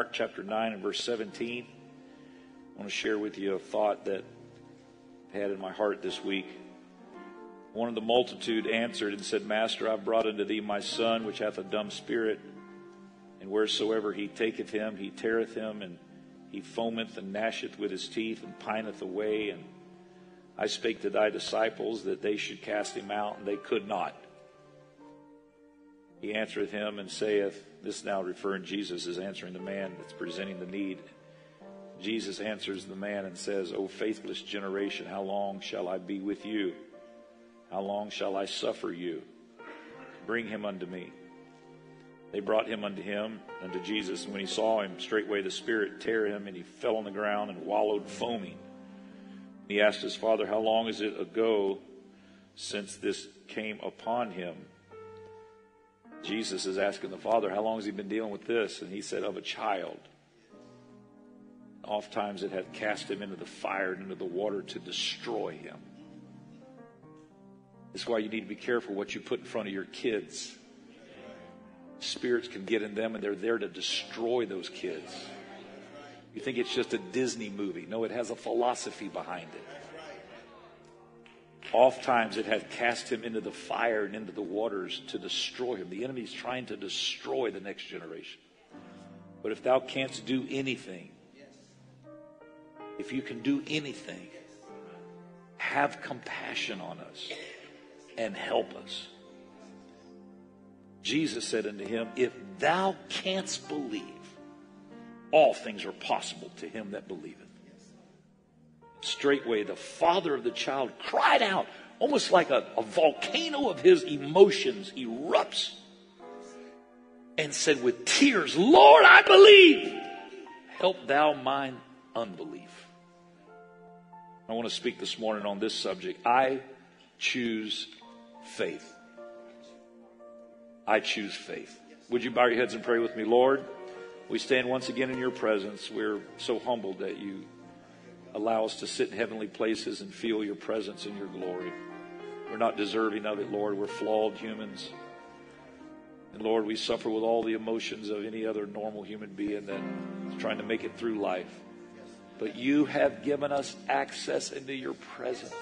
Mark chapter 9 and verse 17. I want to share with you a thought that I had in my heart this week. One of the multitude answered and said, Master, I've brought unto thee my son, which hath a dumb spirit, and wheresoever he taketh him, he teareth him, and he foameth and gnasheth with his teeth, and pineth away. And I spake to thy disciples that they should cast him out, and they could not. He answereth him and saith, This now referring Jesus is answering the man that's presenting the need. Jesus answers the man and says, O faithless generation, how long shall I be with you? How long shall I suffer you? Bring him unto me. They brought him unto him, unto Jesus, and when he saw him, straightway the Spirit tear him, and he fell on the ground and wallowed foaming. He asked his father, How long is it ago since this came upon him? Jesus is asking the father, How long has he been dealing with this? And he said, Of a child. Oftentimes it had cast him into the fire and into the water to destroy him. That's why you need to be careful what you put in front of your kids. Spirits can get in them and they're there to destroy those kids. You think it's just a Disney movie. No, it has a philosophy behind it. Oftentimes it hath cast him into the fire and into the waters to destroy him. The enemy is trying to destroy the next generation. But if thou canst do anything, if you can do anything, have compassion on us and help us. Jesus said unto him, If thou canst believe, all things are possible to him that believeth. Straightway, the father of the child cried out, almost like a, a volcano of his emotions erupts, and said with tears, Lord, I believe. Help thou mine unbelief. I want to speak this morning on this subject. I choose faith. I choose faith. Would you bow your heads and pray with me, Lord? We stand once again in your presence. We're so humbled that you allow us to sit in heavenly places and feel your presence and your glory. We're not deserving of it, Lord. We're flawed humans. And Lord, we suffer with all the emotions of any other normal human being that's trying to make it through life. But you have given us access into your presence.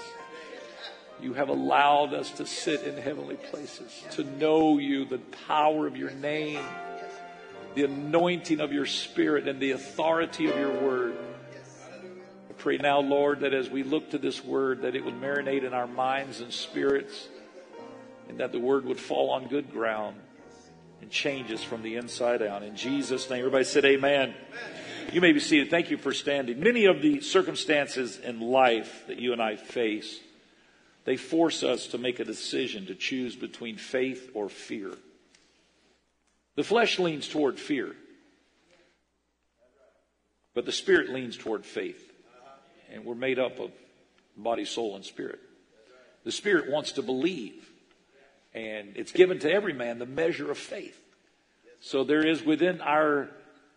You have allowed us to sit in heavenly places, to know you, the power of your name, the anointing of your spirit, and the authority of your word. Pray now, Lord, that as we look to this word, that it would marinate in our minds and spirits, and that the word would fall on good ground and change us from the inside out. In Jesus' name, everybody said amen. You may be seated. Thank you for standing. Many of the circumstances in life that you and I face they force us to make a decision to choose between faith or fear. The flesh leans toward fear, but the spirit leans toward faith. And we're made up of body, soul, and spirit. The spirit wants to believe, and it's given to every man the measure of faith. So there is within our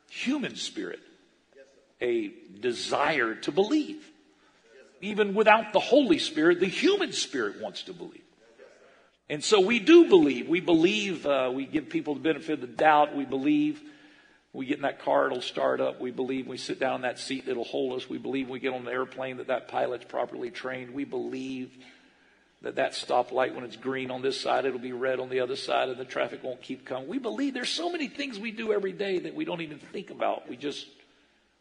human spirit a desire to believe even without the Holy Spirit, the human spirit wants to believe. And so we do believe. We believe, uh, we give people the benefit of the doubt. We believe we get in that car, it'll start up. We believe we sit down in that seat, it'll hold us. We believe we get on the airplane that that pilot's properly trained. We believe that that stoplight, when it's green on this side, it'll be red on the other side and the traffic won't keep coming. We believe there's so many things we do every day that we don't even think about. We just,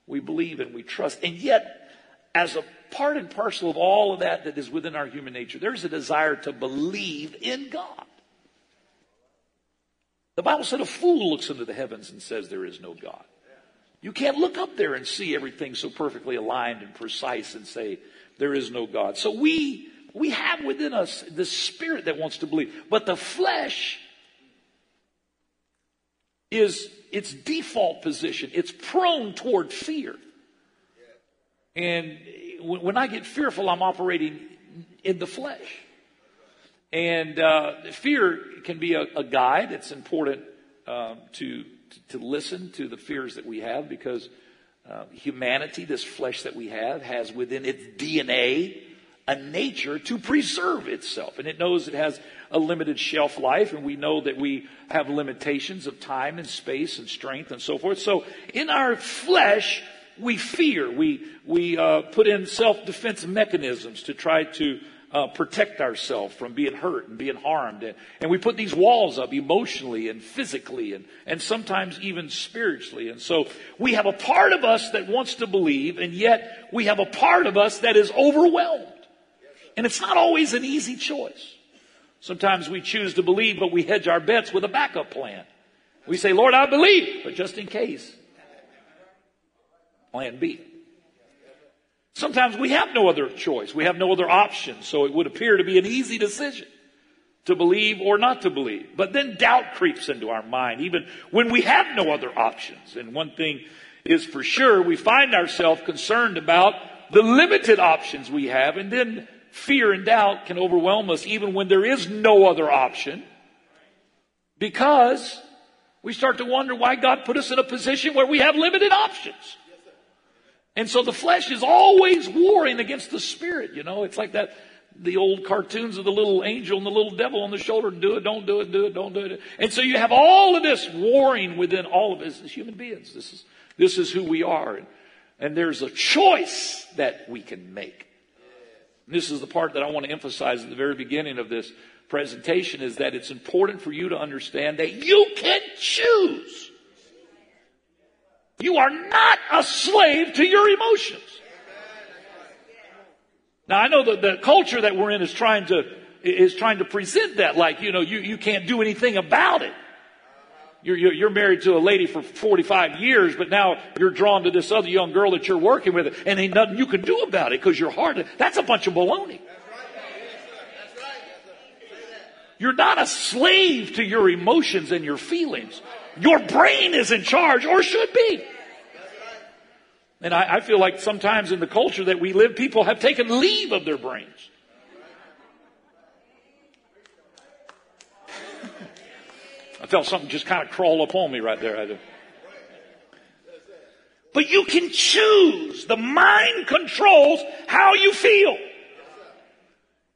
we believe and we trust. And yet, as a part and parcel of all of that that is within our human nature, there's a desire to believe in God. The Bible said a fool looks into the heavens and says there is no God. You can't look up there and see everything so perfectly aligned and precise and say there is no God. So we we have within us the spirit that wants to believe, but the flesh is its default position. It's prone toward fear. And when I get fearful, I'm operating in the flesh. And uh, fear can be a, a guide. It's important um, to, to listen to the fears that we have because uh, humanity, this flesh that we have, has within its DNA a nature to preserve itself. And it knows it has a limited shelf life, and we know that we have limitations of time and space and strength and so forth. So in our flesh, we fear. We, we uh, put in self-defense mechanisms to try to uh, protect ourselves from being hurt and being harmed. And, and, we put these walls up emotionally and physically and, and sometimes even spiritually. And so we have a part of us that wants to believe, and yet we have a part of us that is overwhelmed. And it's not always an easy choice. Sometimes we choose to believe, but we hedge our bets with a backup plan. We say, Lord, I believe, but just in case. Plan B. Sometimes we have no other choice. We have no other option. So it would appear to be an easy decision to believe or not to believe. But then doubt creeps into our mind, even when we have no other options. And one thing is for sure, we find ourselves concerned about the limited options we have, and then fear and doubt can overwhelm us even when there is no other option because we start to wonder why God put us in a position where we have limited options. And so the flesh is always warring against the spirit, you know. It's like that, the old cartoons of the little angel and the little devil on the shoulder. Do it, don't do it, do it, don't do it. And so you have all of this warring within all of us as human beings. This is, this is who we are. And, and there's a choice that we can make. And this is the part that I want to emphasize at the very beginning of this presentation is that it's important for you to understand that you can choose you are not a slave to your emotions. Now I know that the culture that we're in is trying to, is trying to present that like, you know, you, you can't do anything about it. You're, you're, married to a lady for 45 years, but now you're drawn to this other young girl that you're working with, and ain't nothing you can do about it because you're hard. That's a bunch of baloney. You're not a slave to your emotions and your feelings. Your brain is in charge, or should be. And I, I, feel like sometimes in the culture that we live, people have taken leave of their brains. I felt something just kind of crawl up on me right there. I. But you can choose. The mind controls how you feel.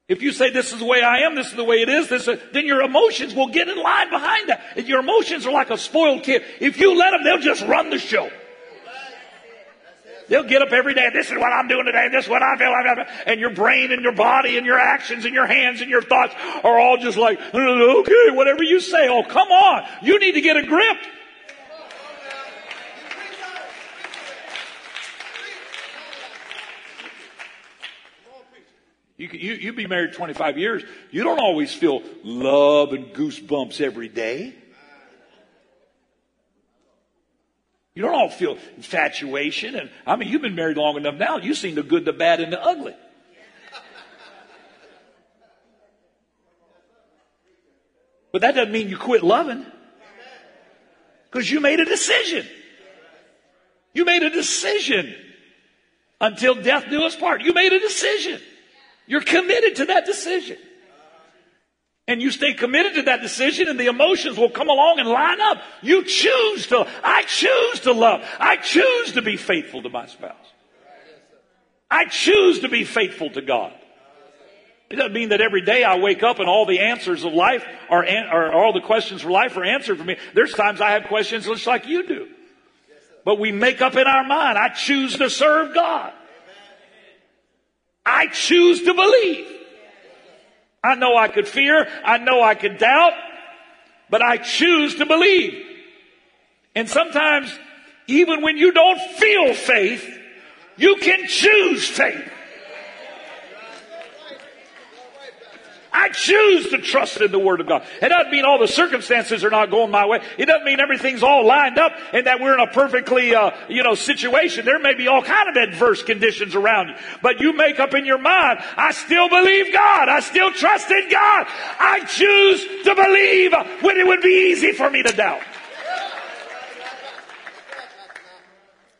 If you say this is the way I am, this is the way it is, this, then your emotions will get in line behind that. Your emotions are like a spoiled kid. If you let them, they'll just run the show. They'll get up every day. This is what I'm doing today. This is what I feel. like. And your brain and your body and your actions and your hands and your thoughts are all just like, okay, whatever you say. Oh, come on. You need to get a grip. You, you, you be married 25 years. You don't always feel love and goosebumps every day. You don't all feel infatuation. And I mean, you've been married long enough now. You've seen the good, the bad, and the ugly. But that doesn't mean you quit loving. Because you made a decision. You made a decision until death do us part. You made a decision. You're committed to that decision. And you stay committed to that decision and the emotions will come along and line up. You choose to, I choose to love. I choose to be faithful to my spouse. I choose to be faithful to God. It doesn't mean that every day I wake up and all the answers of life are, or all the questions for life are answered for me. There's times I have questions just like you do. But we make up in our mind, I choose to serve God. I choose to believe. I know I could fear. I know I could doubt, but I choose to believe. And sometimes, even when you don't feel faith, you can choose faith. I choose to trust in the Word of God. It doesn't mean all the circumstances are not going my way. It doesn't mean everything's all lined up and that we're in a perfectly, uh, you know, situation. There may be all kind of adverse conditions around you, but you make up in your mind, I still believe God. I still trust in God. I choose to believe when it would be easy for me to doubt.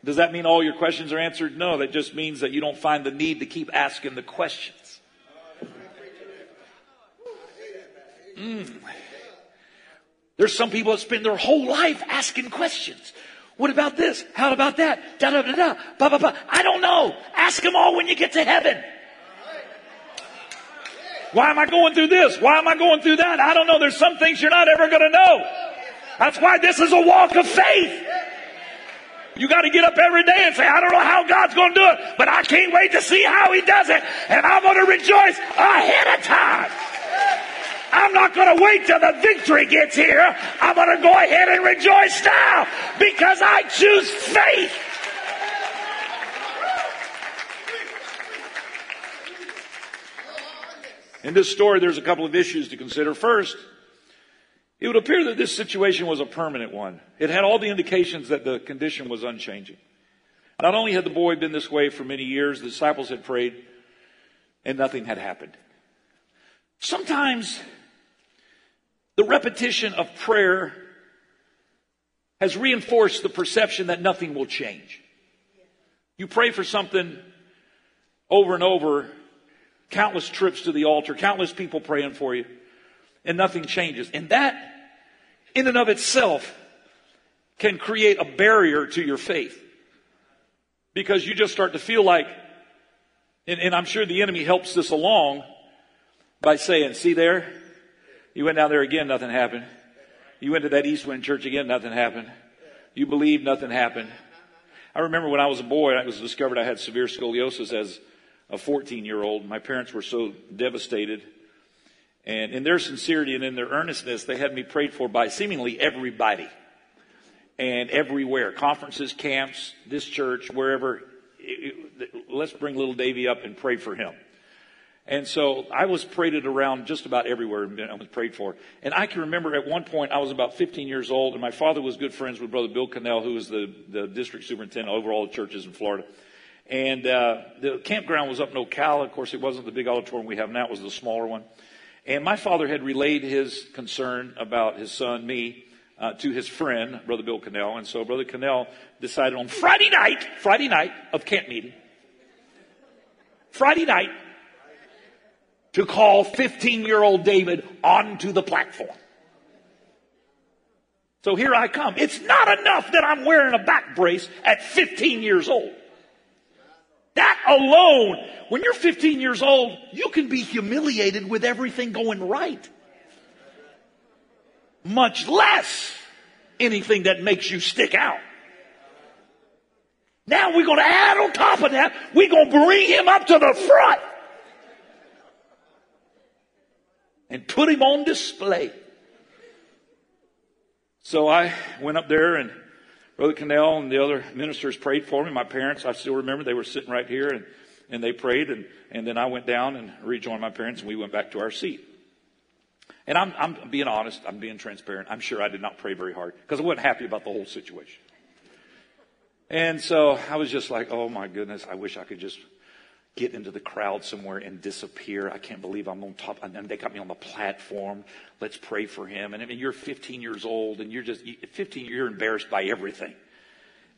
Does that mean all your questions are answered? No, that just means that you don't find the need to keep asking the questions. Mm. There's some people that spend their whole life asking questions. What about this? How about that? Da da da da. Ba ba ba. I don't know. Ask them all when you get to heaven. Why am I going through this? Why am I going through that? I don't know. There's some things you're not ever going to know. That's why this is a walk of faith. You got to get up every day and say, I don't know how God's going to do it, but I can't wait to see how He does it. And I'm going to rejoice ahead of time. I'm not going to wait till the victory gets here. I'm going to go ahead and rejoice now because I choose faith. In this story, there's a couple of issues to consider. First, it would appear that this situation was a permanent one. It had all the indications that the condition was unchanging. Not only had the boy been this way for many years, the disciples had prayed and nothing had happened. Sometimes the repetition of prayer has reinforced the perception that nothing will change. You pray for something over and over, countless trips to the altar, countless people praying for you, and nothing changes. And that, in and of itself, can create a barrier to your faith. Because you just start to feel like, and, and I'm sure the enemy helps this along by saying, see there, you went down there again, nothing happened. You went to that East Wind church again, nothing happened. You believed, nothing happened. I remember when I was a boy, I was discovered I had severe scoliosis as a 14 year old. My parents were so devastated. And in their sincerity and in their earnestness, they had me prayed for by seemingly everybody and everywhere conferences, camps, this church, wherever. Let's bring little Davy up and pray for him. And so I was paraded around just about everywhere and I was prayed for. And I can remember at one point I was about 15 years old and my father was good friends with Brother Bill Cannell, who was the, the district superintendent over all the churches in Florida. And uh, the campground was up in Ocala. Of course, it wasn't the big auditorium we have now; it was the smaller one. And my father had relayed his concern about his son, me, uh, to his friend, Brother Bill Cannell. And so Brother Cannell decided on Friday night, Friday night of camp meeting, Friday night, to call 15 year old David onto the platform. So here I come. It's not enough that I'm wearing a back brace at 15 years old. That alone, when you're 15 years old, you can be humiliated with everything going right. Much less anything that makes you stick out. Now we're going to add on top of that, we're going to bring him up to the front and put him on display. So I went up there and Brother Cannell and the other ministers prayed for me. My parents, I still remember, they were sitting right here and, and they prayed. And, and then I went down and rejoined my parents and we went back to our seat. And I'm, I'm being honest, I'm being transparent. I'm sure I did not pray very hard because I wasn't happy about the whole situation. And so I was just like, oh my goodness, I wish I could just get into the crowd somewhere and disappear. I can't believe I'm on top. And they got me on the platform. Let's pray for him. And I mean, you're 15 years old and you're just 15. You're embarrassed by everything.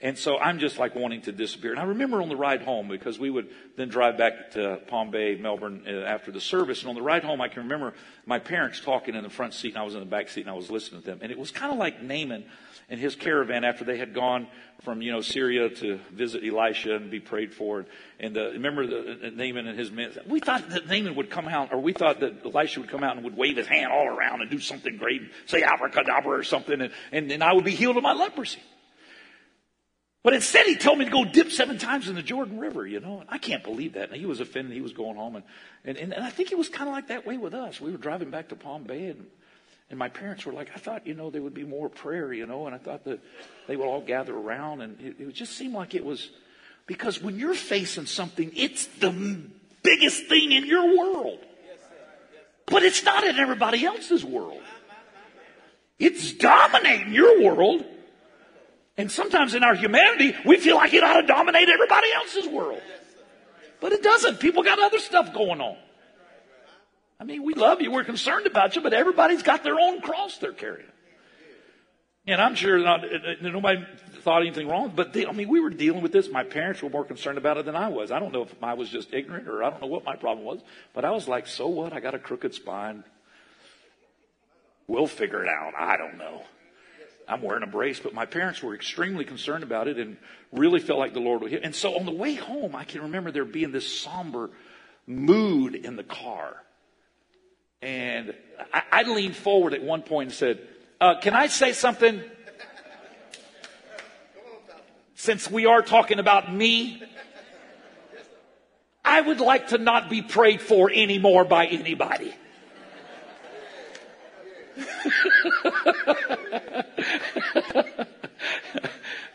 And so I'm just like wanting to disappear. And I remember on the ride home because we would then drive back to Palm Bay, Melbourne uh, after the service. And on the ride home, I can remember my parents talking in the front seat and I was in the back seat and I was listening to them. And it was kind of like Naaman and his caravan after they had gone from, you know, Syria to visit Elisha and be prayed for. And uh, remember the, uh, Naaman and his men. We thought that Naaman would come out, or we thought that Elisha would come out and would wave his hand all around and do something great, and say abracadabra or something, and, and, and I would be healed of my leprosy. But instead, he told me to go dip seven times in the Jordan River, you know. And I can't believe that. And he was offended. He was going home. And, and, and, I think it was kind of like that way with us. We were driving back to Palm Bay, and and my parents were like, I thought, you know, there would be more prayer, you know, and I thought that they would all gather around. And it, it just seemed like it was because when you're facing something, it's the biggest thing in your world. But it's not in everybody else's world. It's dominating your world. And sometimes in our humanity, we feel like it ought to dominate everybody else's world. But it doesn't. People got other stuff going on. I mean, we love you. We're concerned about you, but everybody's got their own cross they're carrying. And I'm sure not, uh, uh, nobody thought anything wrong, but they, I mean, we were dealing with this. My parents were more concerned about it than I was. I don't know if I was just ignorant or I don't know what my problem was, but I was like, so what? I got a crooked spine. We'll figure it out. I don't know. I'm wearing a brace, but my parents were extremely concerned about it and really felt like the Lord would hit. And so on the way home, I can remember there being this somber mood in the car. And I, I leaned forward at one point and said, uh, Can I say something? Since we are talking about me, I would like to not be prayed for anymore by anybody.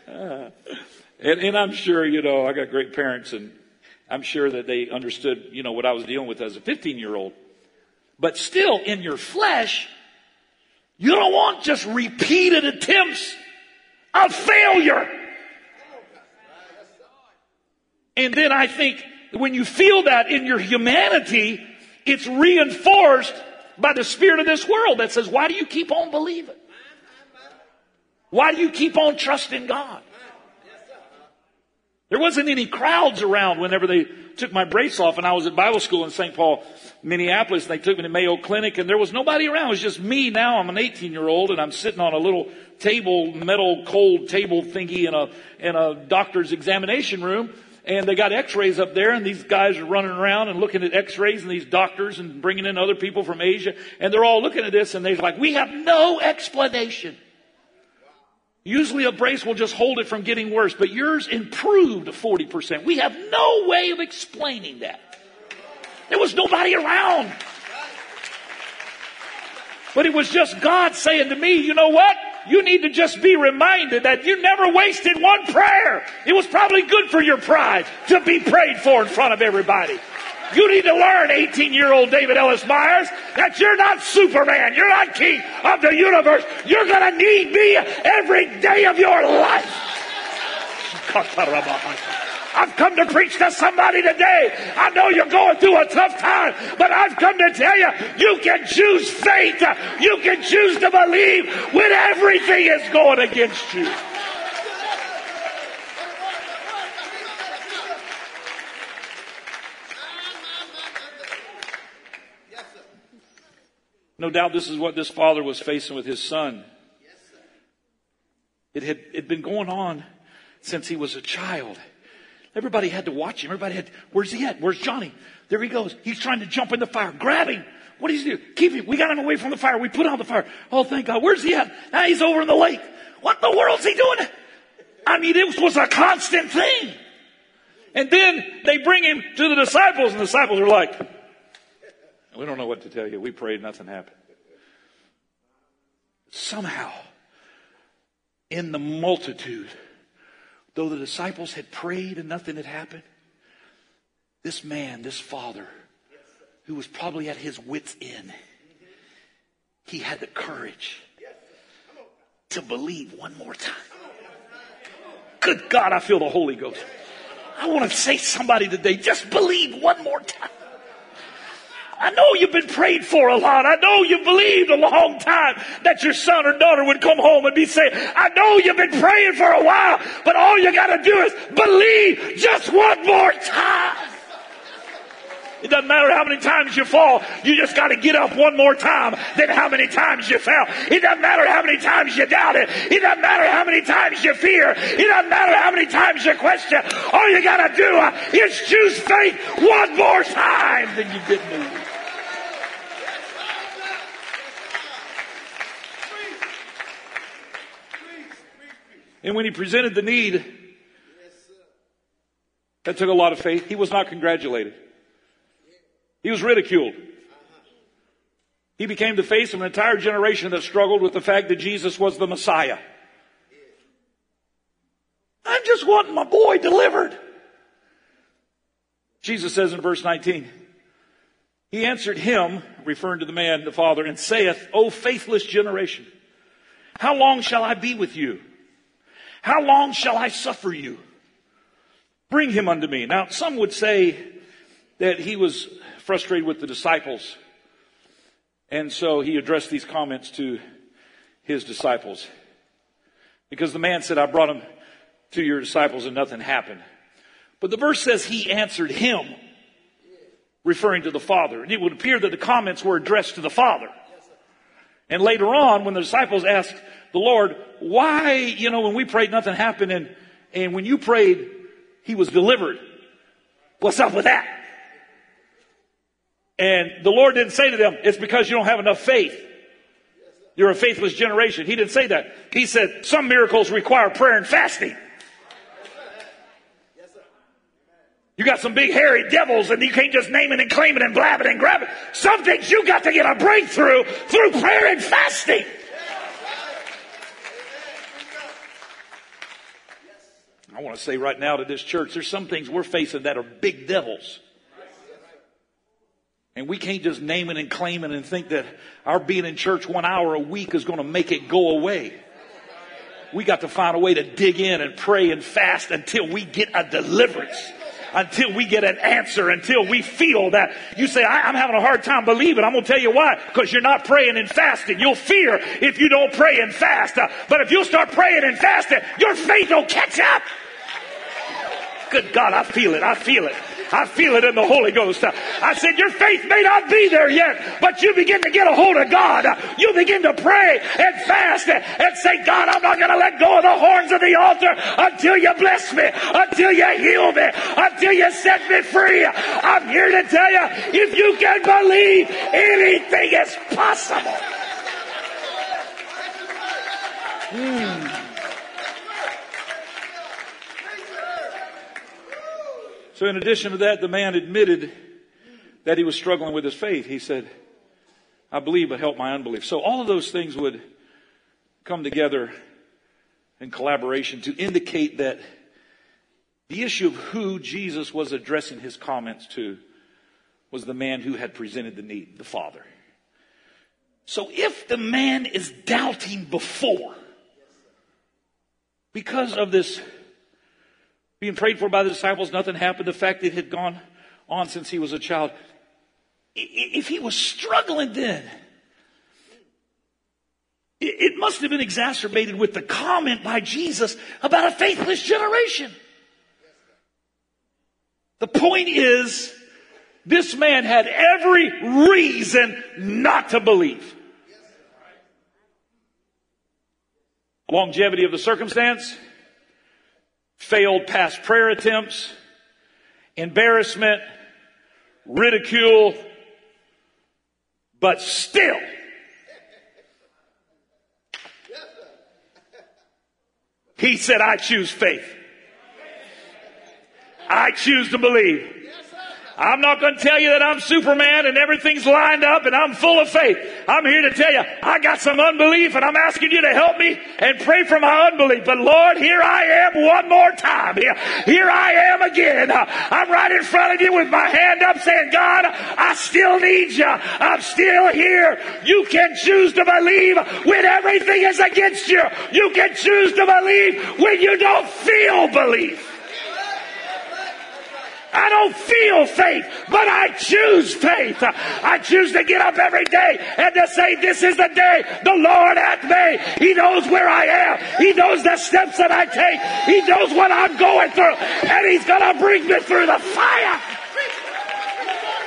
and, and I'm sure, you know, I got great parents and I'm sure that they understood, you know, what I was dealing with as a 15 year old. But still, in your flesh, you don't want just repeated attempts of failure. And then I think when you feel that in your humanity, it's reinforced by the spirit of this world that says, why do you keep on believing? Why do you keep on trusting God? There wasn't any crowds around whenever they took my brace off and I was at Bible school in St. Paul, Minneapolis. They took me to Mayo Clinic and there was nobody around. It was just me now. I'm an 18 year old and I'm sitting on a little table, metal cold table thingy in a, in a doctor's examination room. And they got x-rays up there and these guys are running around and looking at x-rays and these doctors and bringing in other people from Asia. And they're all looking at this and they're like, we have no explanation. Usually a brace will just hold it from getting worse, but yours improved 40%. We have no way of explaining that. There was nobody around. But it was just God saying to me, you know what? You need to just be reminded that you never wasted one prayer. It was probably good for your pride to be prayed for in front of everybody. You need to learn, 18 year old David Ellis Myers, that you're not Superman. You're not king of the universe. You're going to need me every day of your life. I've come to preach to somebody today. I know you're going through a tough time, but I've come to tell you, you can choose faith. You can choose to believe when everything is going against you. No doubt this is what this father was facing with his son. It had it been going on since he was a child. Everybody had to watch him. Everybody had, where's he at? Where's Johnny? There he goes. He's trying to jump in the fire. Grab him. What does he do? Keep him. We got him away from the fire. We put out the fire. Oh, thank God. Where's he at? Now he's over in the lake. What the world's he doing? I mean, it was a constant thing. And then they bring him to the disciples and the disciples are like, we don't know what to tell you. We prayed, nothing happened. Somehow, in the multitude, though the disciples had prayed and nothing had happened, this man, this father, who was probably at his wits' end, he had the courage to believe one more time. Good God, I feel the Holy Ghost. I want to say somebody today, just believe one more time. I know you've been prayed for a lot. I know you believed a long time that your son or daughter would come home and be saved. I know you've been praying for a while, but all you got to do is believe just one more time. It doesn't matter how many times you fall. You just got to get up one more time than how many times you fell. It doesn't matter how many times you doubt it. It doesn't matter how many times you fear. It doesn't matter how many times you question. All you got to do is choose faith one more time than you did move. And when he presented the need, that took a lot of faith. He was not congratulated. He was ridiculed. He became the face of an entire generation that struggled with the fact that Jesus was the Messiah. I'm just wanting my boy delivered. Jesus says in verse 19, He answered him, referring to the man, the father, and saith, O faithless generation, how long shall I be with you? How long shall I suffer you? Bring him unto me. Now, some would say that he was frustrated with the disciples. And so he addressed these comments to his disciples. Because the man said, I brought him to your disciples and nothing happened. But the verse says he answered him, referring to the Father. And it would appear that the comments were addressed to the Father. And later on, when the disciples asked the Lord, why, you know, when we prayed, nothing happened, and, and when you prayed, he was delivered. What's up with that? And the Lord didn't say to them, it's because you don't have enough faith. You're a faithless generation. He didn't say that. He said, some miracles require prayer and fasting. You got some big hairy devils and you can't just name it and claim it and blab it and grab it. Some things you got to get a breakthrough through prayer and fasting. Want to say right now to this church, there's some things we're facing that are big devils. And we can't just name it and claim it and think that our being in church one hour a week is going to make it go away. We got to find a way to dig in and pray and fast until we get a deliverance until we get an answer, until we feel that you say, I, am having a hard time believing. I'm going to tell you why. Because you're not praying and fasting. You'll fear if you don't pray and fast. Uh, but if you start praying and fasting, your faith will catch up. Good God, I feel it. I feel it. I feel it in the Holy Ghost. I said, Your faith may not be there yet, but you begin to get a hold of God. You begin to pray and fast and say, God, I'm not going to let go of the horns of the altar until you bless me, until you heal me, until you set me free. I'm here to tell you, if you can believe, anything is possible. Hmm. So, in addition to that, the man admitted that he was struggling with his faith. He said, I believe, but help my unbelief. So, all of those things would come together in collaboration to indicate that the issue of who Jesus was addressing his comments to was the man who had presented the need, the Father. So, if the man is doubting before, because of this being prayed for by the disciples, nothing happened. The fact that it had gone on since he was a child. If he was struggling then, it must have been exacerbated with the comment by Jesus about a faithless generation. The point is, this man had every reason not to believe. Longevity of the circumstance, failed past prayer attempts, embarrassment, ridicule, but still, he said, I choose faith. I choose to believe. I'm not going to tell you that I'm Superman and everything's lined up and I'm full of faith. I'm here to tell you, I got some unbelief and I'm asking you to help me and pray for my unbelief. But Lord, here I am one more time. Here, here I am again. I'm right in front of you with my hand up saying, God, I still need you. I'm still here. You can choose to believe when everything is against you. You can choose to believe when you don't feel belief. I don't feel faith, but I choose faith. I choose to get up every day and to say, this is the day the Lord hath made. He knows where I am. He knows the steps that I take. He knows what I'm going through. And He's going to bring me through the fire.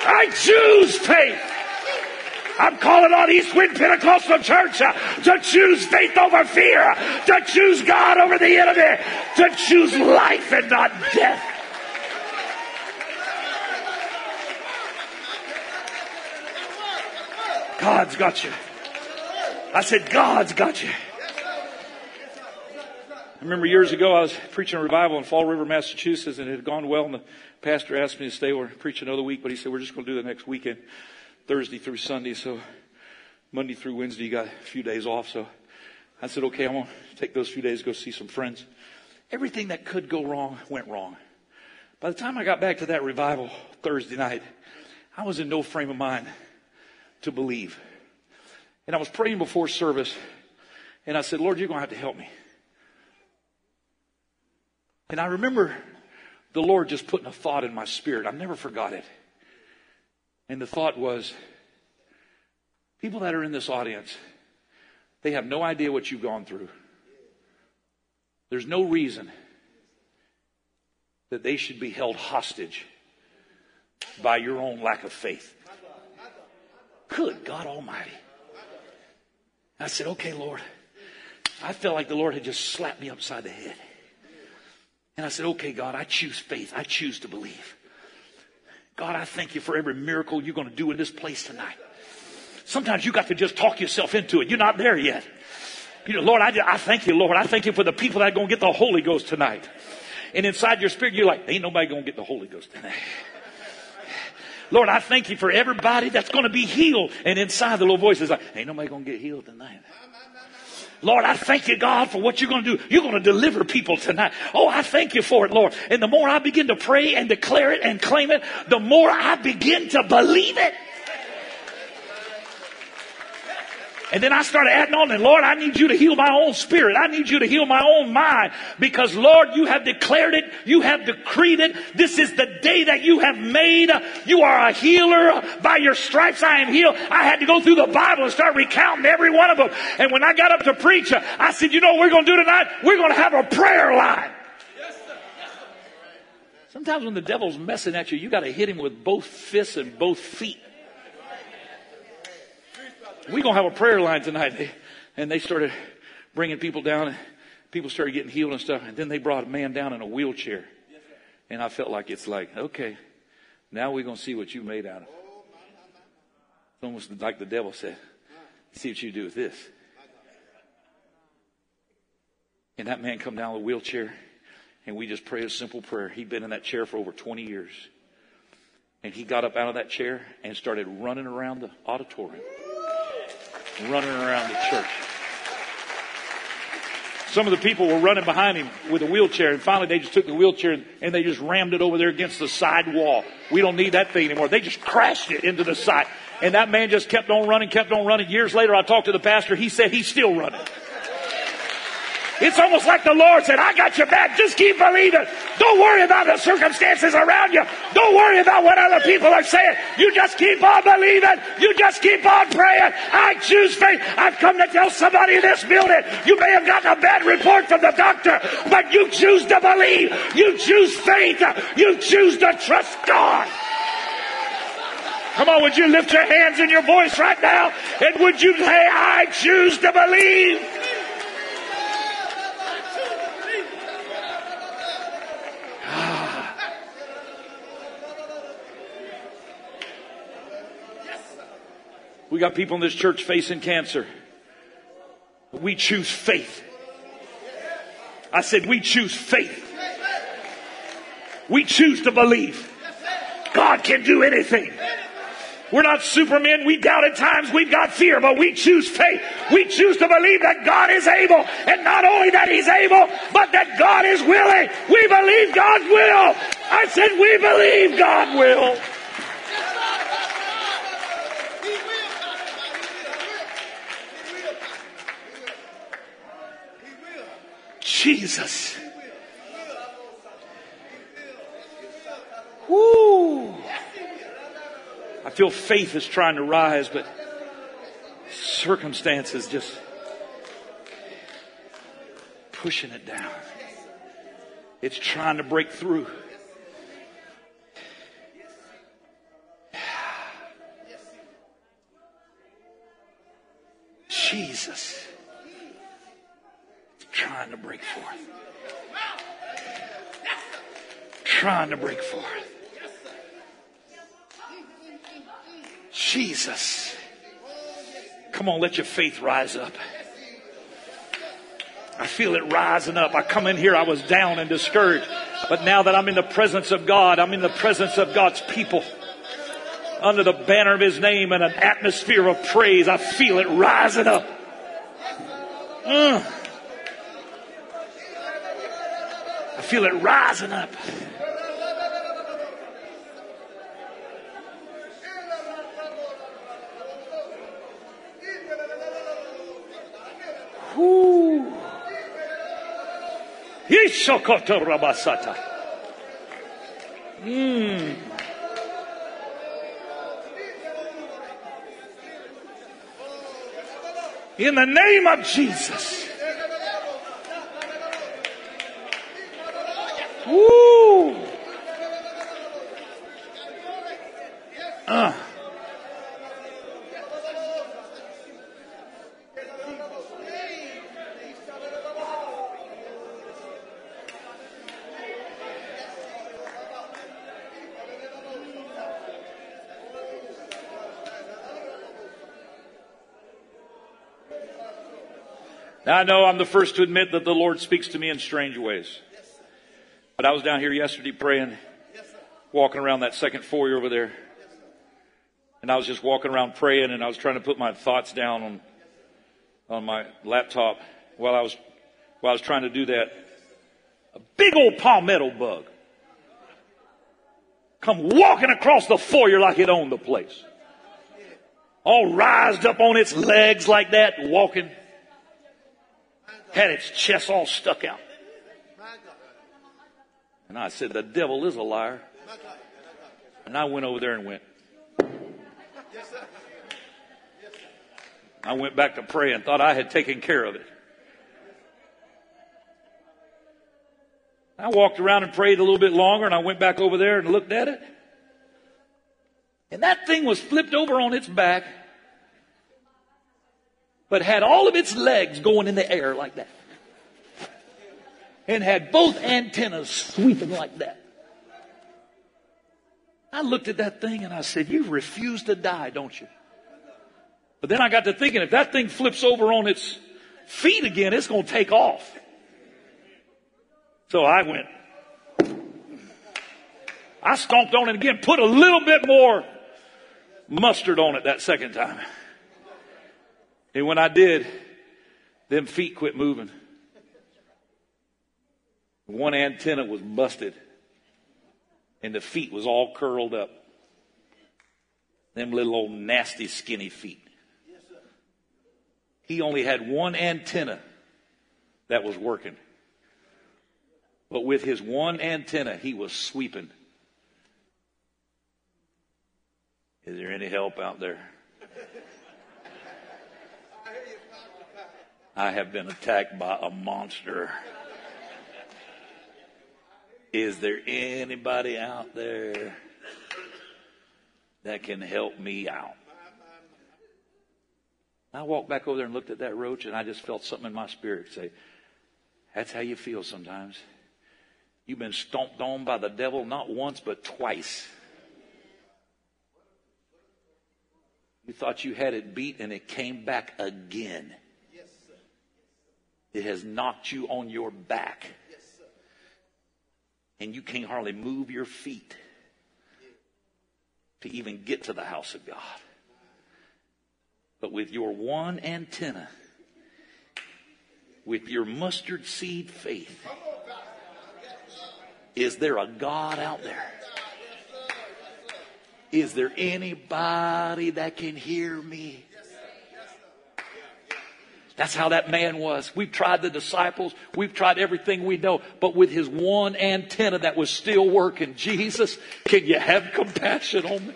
I choose faith. I'm calling on Eastwind Pentecostal Church uh, to choose faith over fear, to choose God over the enemy, to choose life and not death. God's got you. I said, God's got you. I remember years ago I was preaching a revival in Fall River, Massachusetts, and it had gone well, and the pastor asked me to stay or preach another week, but he said, We're just going to do the next weekend, Thursday through Sunday. So Monday through Wednesday, you got a few days off. So I said, Okay, I'm going to take those few days to go see some friends. Everything that could go wrong went wrong. By the time I got back to that revival Thursday night, I was in no frame of mind to believe. And I was praying before service, and I said, Lord, you're going to have to help me. And I remember the Lord just putting a thought in my spirit. I never forgot it. And the thought was people that are in this audience, they have no idea what you've gone through. There's no reason that they should be held hostage by your own lack of faith. Good God Almighty. I said, okay, Lord. I felt like the Lord had just slapped me upside the head. And I said, okay, God, I choose faith. I choose to believe. God, I thank you for every miracle you're going to do in this place tonight. Sometimes you got to just talk yourself into it. You're not there yet. You know, Lord, I, I thank you, Lord. I thank you for the people that are going to get the Holy Ghost tonight. And inside your spirit, you're like, ain't nobody going to get the Holy Ghost tonight. Lord, I thank you for everybody that's going to be healed. And inside the little voice is like, ain't nobody going to get healed tonight. Lord, I thank you, God, for what you're going to do. You're going to deliver people tonight. Oh, I thank you for it, Lord. And the more I begin to pray and declare it and claim it, the more I begin to believe it. And then I started adding on, and Lord, I need you to heal my own spirit. I need you to heal my own mind because Lord, you have declared it. You have decreed it. This is the day that you have made. You are a healer. By your stripes I am healed. I had to go through the Bible and start recounting every one of them. And when I got up to preach, I said, you know what we're going to do tonight? We're going to have a prayer line. Sometimes when the devil's messing at you, you got to hit him with both fists and both feet. We're going to have a prayer line tonight. And they started bringing people down and people started getting healed and stuff. And then they brought a man down in a wheelchair. And I felt like it's like, okay, now we're going to see what you made out of. It's almost like the devil said, see what you do with this. And that man come down with a wheelchair and we just prayed a simple prayer. He'd been in that chair for over 20 years. And he got up out of that chair and started running around the auditorium running around the church. Some of the people were running behind him with a wheelchair, and finally they just took the wheelchair and, they just rammed it over there against the side wall. We don't need that thing anymore. They just crashed it into the side. And that man just kept on running, kept on running. Years later, I talked to the pastor. He said he's still running. It's almost like the Lord said, I got your back. Just keep believing. Don't worry about the circumstances around you. Don't worry about what other people are saying. You just keep on believing. You just keep on praying. I choose faith. I've come to tell somebody in this building, you may have gotten a bad report from the doctor, but you choose to believe. You choose faith. You choose to trust God. Come on, would you lift your hands and your voice right now? And would you say, I choose to believe? We got people in this church facing cancer. We choose faith. I said, we choose faith. We choose to believe. God can do anything. We're not supermen. We doubt at times. We've got fear, but we choose faith. We choose to believe that God is able. And not only that He's able, but that God is willing. We believe God will. I said, we believe God will. Jesus. Woo. I feel faith is trying to rise, but circumstances just pushing it down. It's trying to break through. Jesus trying to break forth. Trying to break forth. Jesus. Come on, let your faith rise up. I feel it rising up. I come in here, I was down and discouraged. But now that I'm in the presence of God, I'm in the presence of God's people. Under the banner of His name and an atmosphere of praise, I feel it rising up. Mm. feel it rising up. Ishokoto Rabasata. Mm. In the name of Jesus. Woo! Uh. Now I know I'm the first to admit that the Lord speaks to me in strange ways. But I was down here yesterday praying, walking around that second foyer over there. And I was just walking around praying and I was trying to put my thoughts down on, on my laptop while I was, while I was trying to do that. A big old palmetto bug come walking across the foyer like it owned the place. All rised up on its legs like that, walking. Had its chest all stuck out. And I said, the devil is a liar. And I went over there and went. I went back to pray and thought I had taken care of it. I walked around and prayed a little bit longer and I went back over there and looked at it. And that thing was flipped over on its back, but had all of its legs going in the air like that. And had both antennas sweeping like that. I looked at that thing and I said, You refuse to die, don't you? But then I got to thinking, if that thing flips over on its feet again, it's going to take off. So I went. I stomped on it again, put a little bit more mustard on it that second time. And when I did, them feet quit moving. One antenna was busted and the feet was all curled up. Them little old nasty skinny feet. He only had one antenna that was working. But with his one antenna, he was sweeping. Is there any help out there? I have been attacked by a monster. Is there anybody out there that can help me out? I walked back over there and looked at that roach, and I just felt something in my spirit say, That's how you feel sometimes. You've been stomped on by the devil not once, but twice. You thought you had it beat and it came back again. It has knocked you on your back. And you can't hardly move your feet to even get to the house of God. But with your one antenna, with your mustard seed faith, is there a God out there? Is there anybody that can hear me? That's how that man was. We've tried the disciples. We've tried everything we know. But with his one antenna that was still working, Jesus, can you have compassion on me?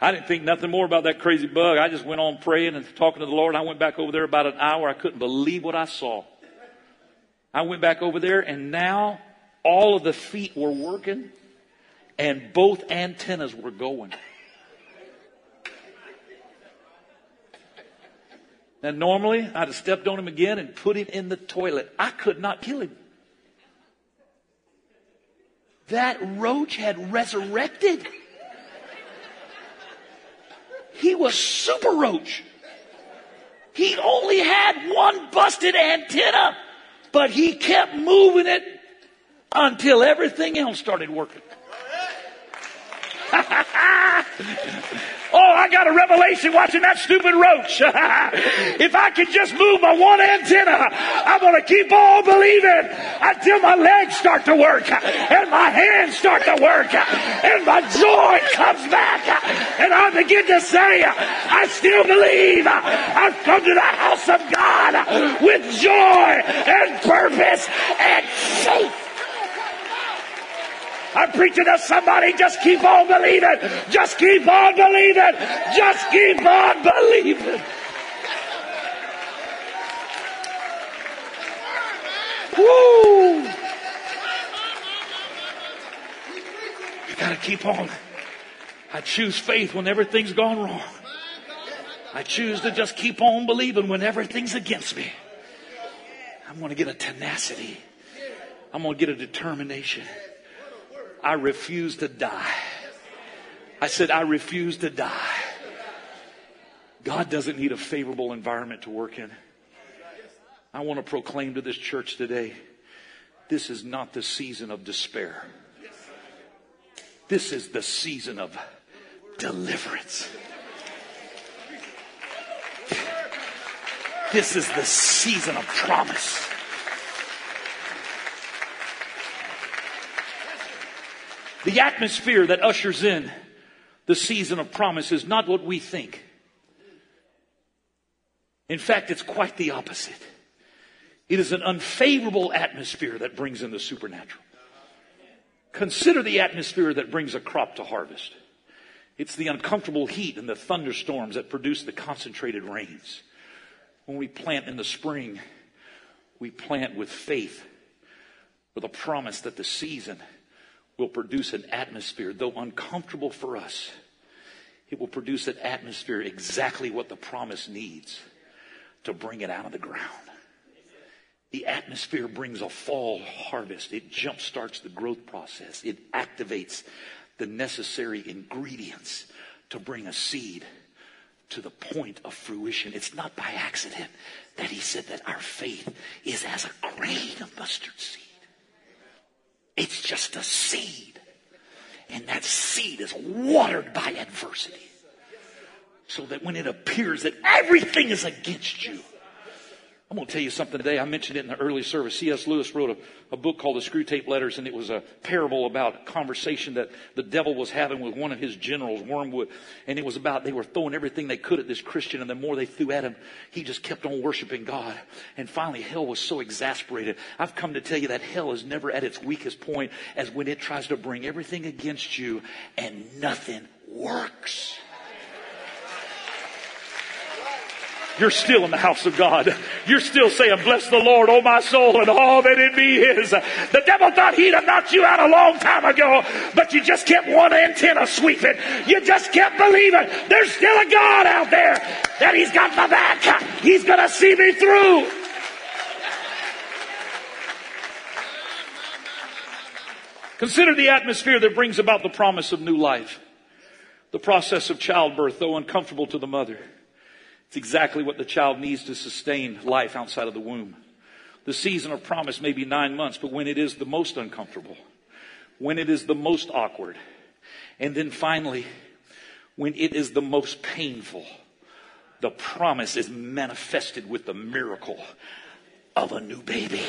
I didn't think nothing more about that crazy bug. I just went on praying and talking to the Lord. I went back over there about an hour. I couldn't believe what I saw. I went back over there and now all of the feet were working and both antennas were going. Now, normally I'd have stepped on him again and put him in the toilet. I could not kill him. That roach had resurrected. He was super roach. He only had one busted antenna but he kept moving it until everything else started working. Oh, I got a revelation watching that stupid roach. if I could just move my one antenna, I'm going to keep on believing until my legs start to work and my hands start to work and my joy comes back. And I begin to say, I still believe I've come to the house of God with joy and purpose and faith. I'm preaching to somebody. Just keep on believing. Just keep on believing. Just keep on believing. Woo! You gotta keep on. I choose faith when everything's gone wrong. I choose to just keep on believing when everything's against me. I'm going to get a tenacity. I'm going to get a determination. I refuse to die. I said, I refuse to die. God doesn't need a favorable environment to work in. I want to proclaim to this church today this is not the season of despair. This is the season of deliverance. This is the season of promise. The atmosphere that ushers in the season of promise is not what we think. In fact, it's quite the opposite. It is an unfavorable atmosphere that brings in the supernatural. Consider the atmosphere that brings a crop to harvest. It's the uncomfortable heat and the thunderstorms that produce the concentrated rains. When we plant in the spring, we plant with faith, with a promise that the season will produce an atmosphere, though uncomfortable for us, it will produce an atmosphere exactly what the promise needs to bring it out of the ground. The atmosphere brings a fall harvest. It jumpstarts the growth process. It activates the necessary ingredients to bring a seed to the point of fruition. It's not by accident that he said that our faith is as a grain of mustard seed. It's just a seed. And that seed is watered by adversity. So that when it appears that everything is against you, I'm going to tell you something today. I mentioned it in the early service. C.S. Lewis wrote a, a, book called The Screwtape Letters, and it was a parable about a conversation that the devil was having with one of his generals, Wormwood. And it was about they were throwing everything they could at this Christian, and the more they threw at him, he just kept on worshiping God. And finally, hell was so exasperated. I've come to tell you that hell is never at its weakest point as when it tries to bring everything against you and nothing works. You're still in the house of God. You're still saying, bless the Lord, oh my soul, and all that in me is. The devil thought he'd have knocked you out a long time ago, but you just kept one antenna sweeping. You just kept believing there's still a God out there that he's got my back. He's gonna see me through. Consider the atmosphere that brings about the promise of new life. The process of childbirth, though uncomfortable to the mother it's exactly what the child needs to sustain life outside of the womb. The season of promise may be nine months, but when it is the most uncomfortable, when it is the most awkward, and then finally, when it is the most painful, the promise is manifested with the miracle of a new baby.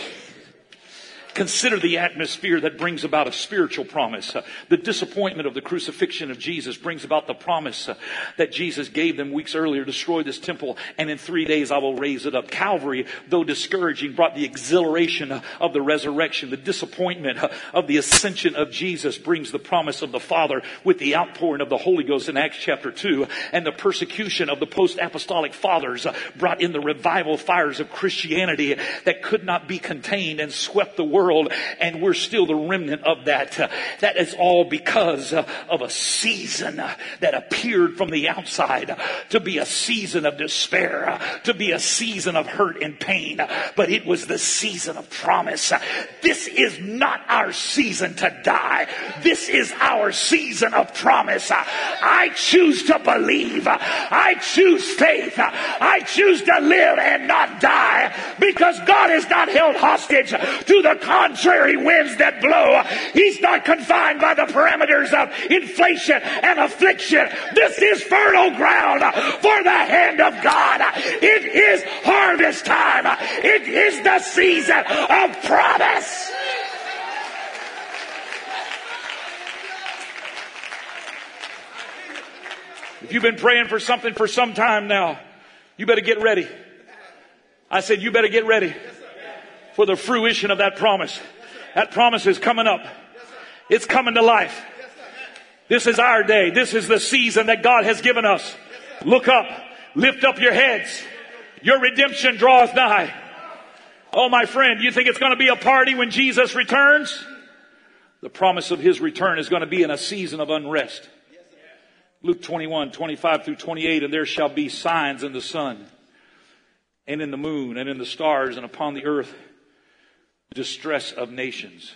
Consider the atmosphere that brings about a spiritual promise. Uh, the disappointment of the crucifixion of Jesus brings about the promise uh, that Jesus gave them weeks earlier, destroy this temple and in three days I will raise it up. Calvary, though discouraging, brought the exhilaration uh, of the resurrection. The disappointment of the ascension of Jesus brings the promise of the Father with the outpouring of the Holy Ghost in Acts chapter 2 and the persecution of the post-apostolic fathers brought in the revival fires of Christianity that could not be contained and swept the world world and we're still the remnant of that. That is all because of a season that appeared from the outside to be a season of despair, to be a season of hurt and pain, but it was the season of promise. This is not our season to die. This is our season of promise. I choose to believe. I choose faith. I choose to live and not die because God is not held hostage to the contrary winds that blow. He's not confined by the parameters of inflation and affliction. This is fertile ground for the hand of God. It is harvest time. It is the season of promise. If you've been praying for something for some time now, you better get ready. I said, you better get ready for the fruition of that promise. That promise is coming up. It's coming to life. This is our day. This is the season that God has given us. Look up. Lift up your heads. Your redemption draweth nigh. Oh, my friend, you think it's going to be a party when Jesus returns? The promise of his return is going to be in a season of unrest. Luke 21, 25 through 28, and there shall be signs in the sun and in the moon and in the stars and upon the earth distress of nations,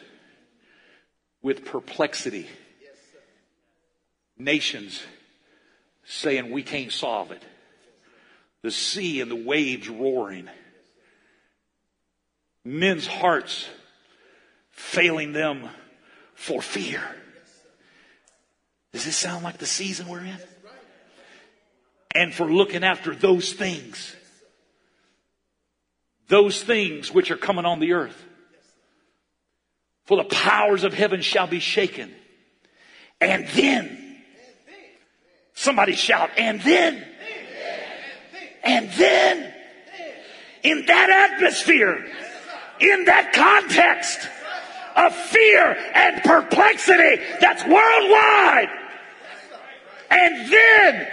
with perplexity. Nations saying we can't solve it. the sea and the waves roaring, men's hearts failing them for fear. Does this sound like the season we're in? And for looking after those things. Those things which are coming on the earth. For the powers of heaven shall be shaken. And then, somebody shout, and then, and then, in that atmosphere, in that context of fear and perplexity that's worldwide, and then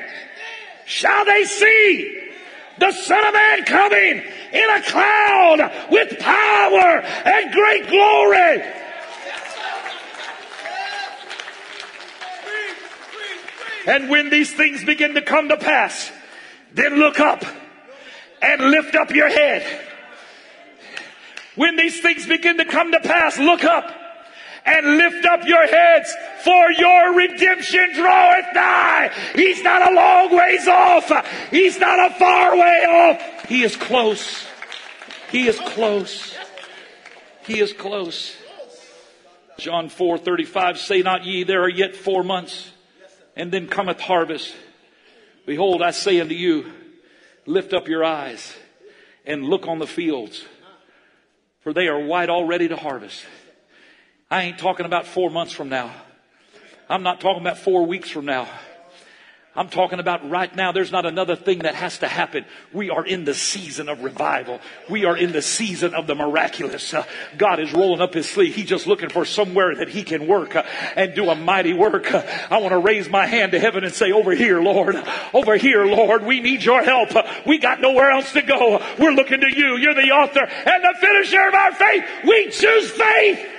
shall they see the Son of Man coming in a cloud with power and great glory. And when these things begin to come to pass, then look up and lift up your head. When these things begin to come to pass, look up and lift up your heads for your redemption draweth nigh. He's not a long ways off. He's not a far way off. He is close. He is close. He is close. John 4 35, say not ye, there are yet four months, and then cometh harvest. Behold, I say unto you, lift up your eyes and look on the fields, for they are white already to harvest. I ain't talking about four months from now. I'm not talking about four weeks from now. I'm talking about right now. There's not another thing that has to happen. We are in the season of revival. We are in the season of the miraculous. Uh, God is rolling up his sleeve. He's just looking for somewhere that he can work uh, and do a mighty work. Uh, I want to raise my hand to heaven and say, over here, Lord, over here, Lord, we need your help. We got nowhere else to go. We're looking to you. You're the author and the finisher of our faith. We choose faith.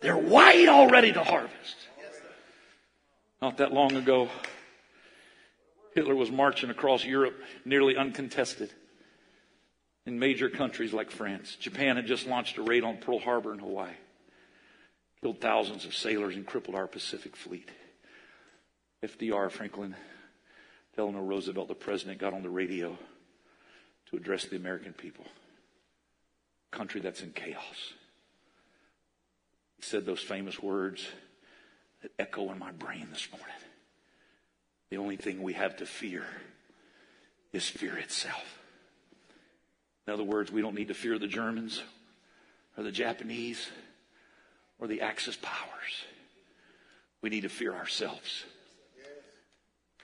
They're white already to harvest. Not that long ago, Hitler was marching across Europe nearly uncontested in major countries like France. Japan had just launched a raid on Pearl Harbor in Hawaii, killed thousands of sailors and crippled our Pacific fleet. FDR, Franklin Delano Roosevelt, the president, got on the radio to address the American people. A country that's in chaos said those famous words that echo in my brain this morning. The only thing we have to fear is fear itself. In other words, we don't need to fear the Germans or the Japanese or the Axis powers. We need to fear ourselves.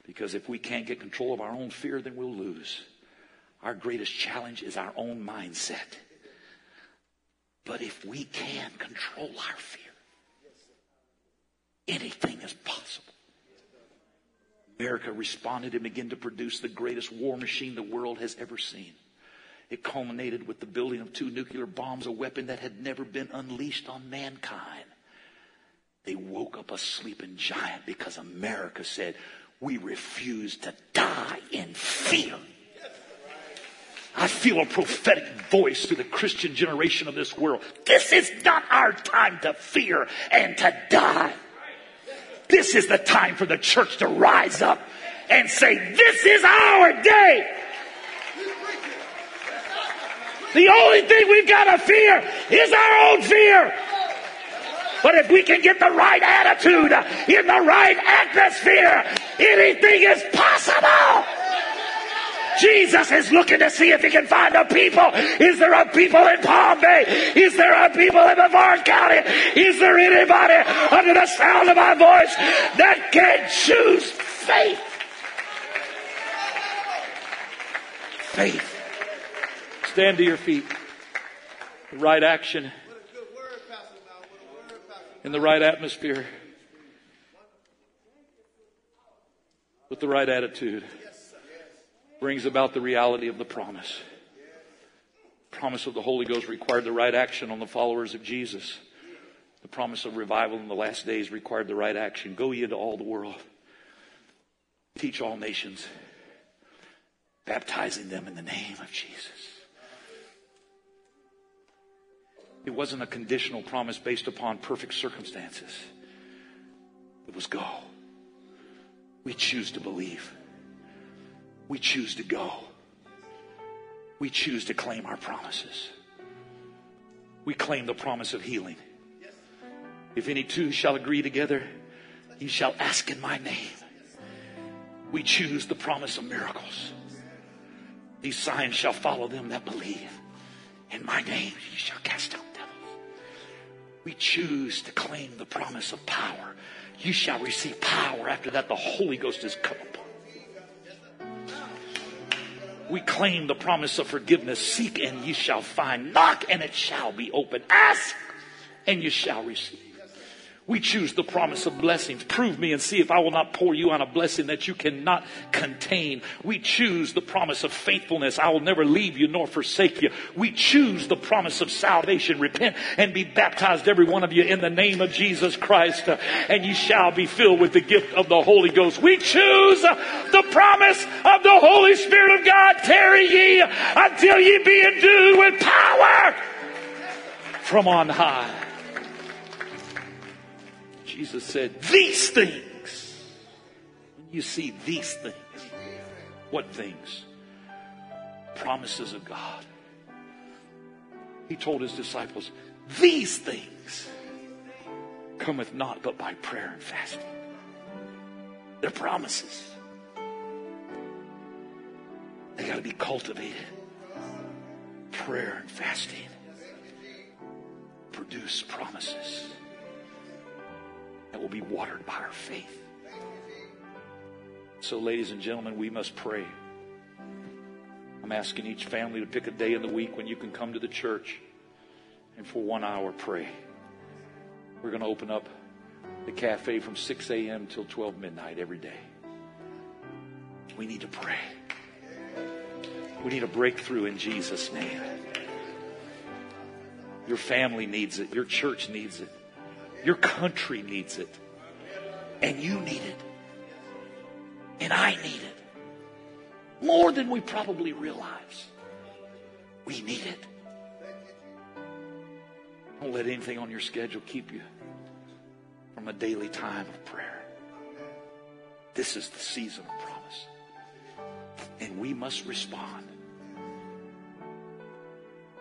Because if we can't get control of our own fear, then we'll lose. Our greatest challenge is our own mindset. But if we can control our fear, anything is possible. America responded and began to produce the greatest war machine the world has ever seen. It culminated with the building of two nuclear bombs, a weapon that had never been unleashed on mankind. They woke up a sleeping giant because America said, We refuse to die in fear. I feel a prophetic voice through the Christian generation of this world. This is not our time to fear and to die. This is the time for the church to rise up and say, This is our day. The only thing we've got to fear is our own fear. But if we can get the right attitude in the right atmosphere, anything is possible. Jesus is looking to see if he can find a people. Is there a people in Palm Bay? Is there a people in Brevard County? Is there anybody under the sound of my voice that can choose faith? Faith. Stand to your feet. The right action in the right atmosphere with the right attitude brings about the reality of the promise. The promise of the Holy Ghost required the right action on the followers of Jesus. The promise of revival in the last days required the right action. Go ye into all the world. Teach all nations, baptizing them in the name of Jesus. It wasn't a conditional promise based upon perfect circumstances. It was go. We choose to believe. We choose to go. We choose to claim our promises. We claim the promise of healing. If any two shall agree together, you shall ask in my name. We choose the promise of miracles. These signs shall follow them that believe. In my name you shall cast out devils. We choose to claim the promise of power. You shall receive power. After that, the Holy Ghost is come upon we claim the promise of forgiveness. Seek and you shall find. Knock and it shall be open. Ask and you shall receive. We choose the promise of blessings. Prove me and see if I will not pour you on a blessing that you cannot contain. We choose the promise of faithfulness. I will never leave you nor forsake you. We choose the promise of salvation. Repent and be baptized, every one of you, in the name of Jesus Christ, uh, and you shall be filled with the gift of the Holy Ghost. We choose the promise of the Holy Spirit of God. Tarry ye until ye be endued with power from on high. Jesus said, These things. When you see these things, what things? Promises of God. He told his disciples, These things cometh not but by prayer and fasting. They're promises. They got to be cultivated. Prayer and fasting produce promises that will be watered by our faith. So, ladies and gentlemen, we must pray. I'm asking each family to pick a day in the week when you can come to the church and for one hour pray. We're going to open up the cafe from 6 a.m. till 12 midnight every day. We need to pray. We need a breakthrough in Jesus' name. Your family needs it. Your church needs it. Your country needs it. And you need it. And I need it. More than we probably realize. We need it. Don't let anything on your schedule keep you from a daily time of prayer. This is the season of promise. And we must respond.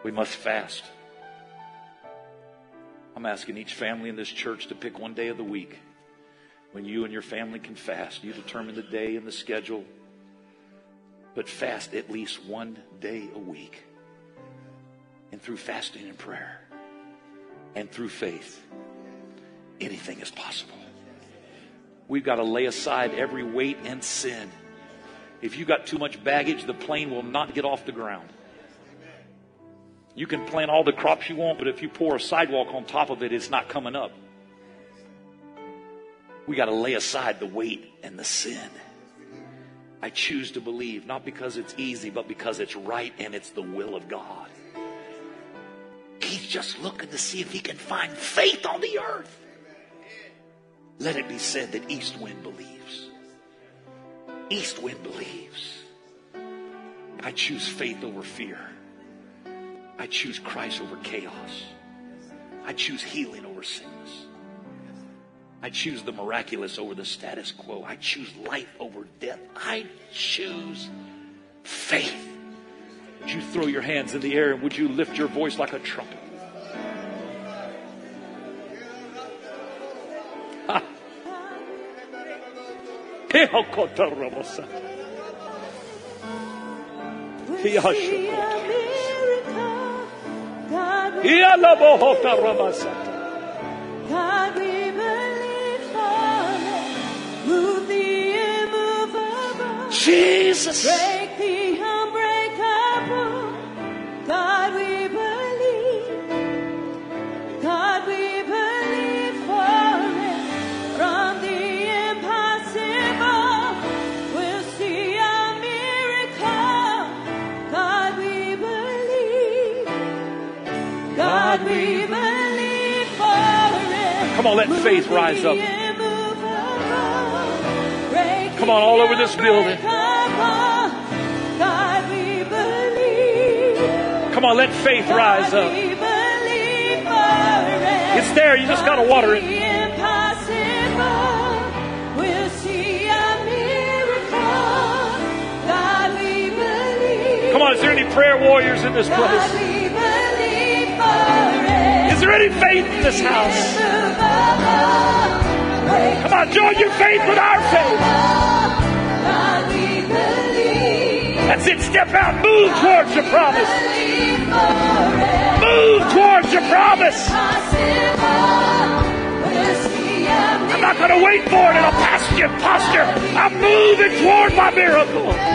We must fast. I'm asking each family in this church to pick one day of the week when you and your family can fast. You determine the day and the schedule, but fast at least one day a week. And through fasting and prayer and through faith, anything is possible. We've got to lay aside every weight and sin. If you've got too much baggage, the plane will not get off the ground. You can plant all the crops you want, but if you pour a sidewalk on top of it, it's not coming up. We got to lay aside the weight and the sin. I choose to believe, not because it's easy, but because it's right and it's the will of God. He's just looking to see if he can find faith on the earth. Let it be said that East Wind believes. East Wind believes. I choose faith over fear. I choose Christ over chaos. I choose healing over sickness. I choose the miraculous over the status quo. I choose life over death. I choose faith. Would you throw your hands in the air and would you lift your voice like a trumpet? Ha. God, we believe for. Move the immovable. Jesus. Break the God we believe for Come on, let faith rise up. Come on, all over this building. Come on, let faith rise up. It's there, you just got to water it. Come on, is there any prayer warriors in this place? Is there any faith in this house? Come on, join your faith with our faith. That's it. Step out. Move towards your promise. Move towards your promise. I'm not going to wait for it in a passive posture. I'm moving toward my miracle.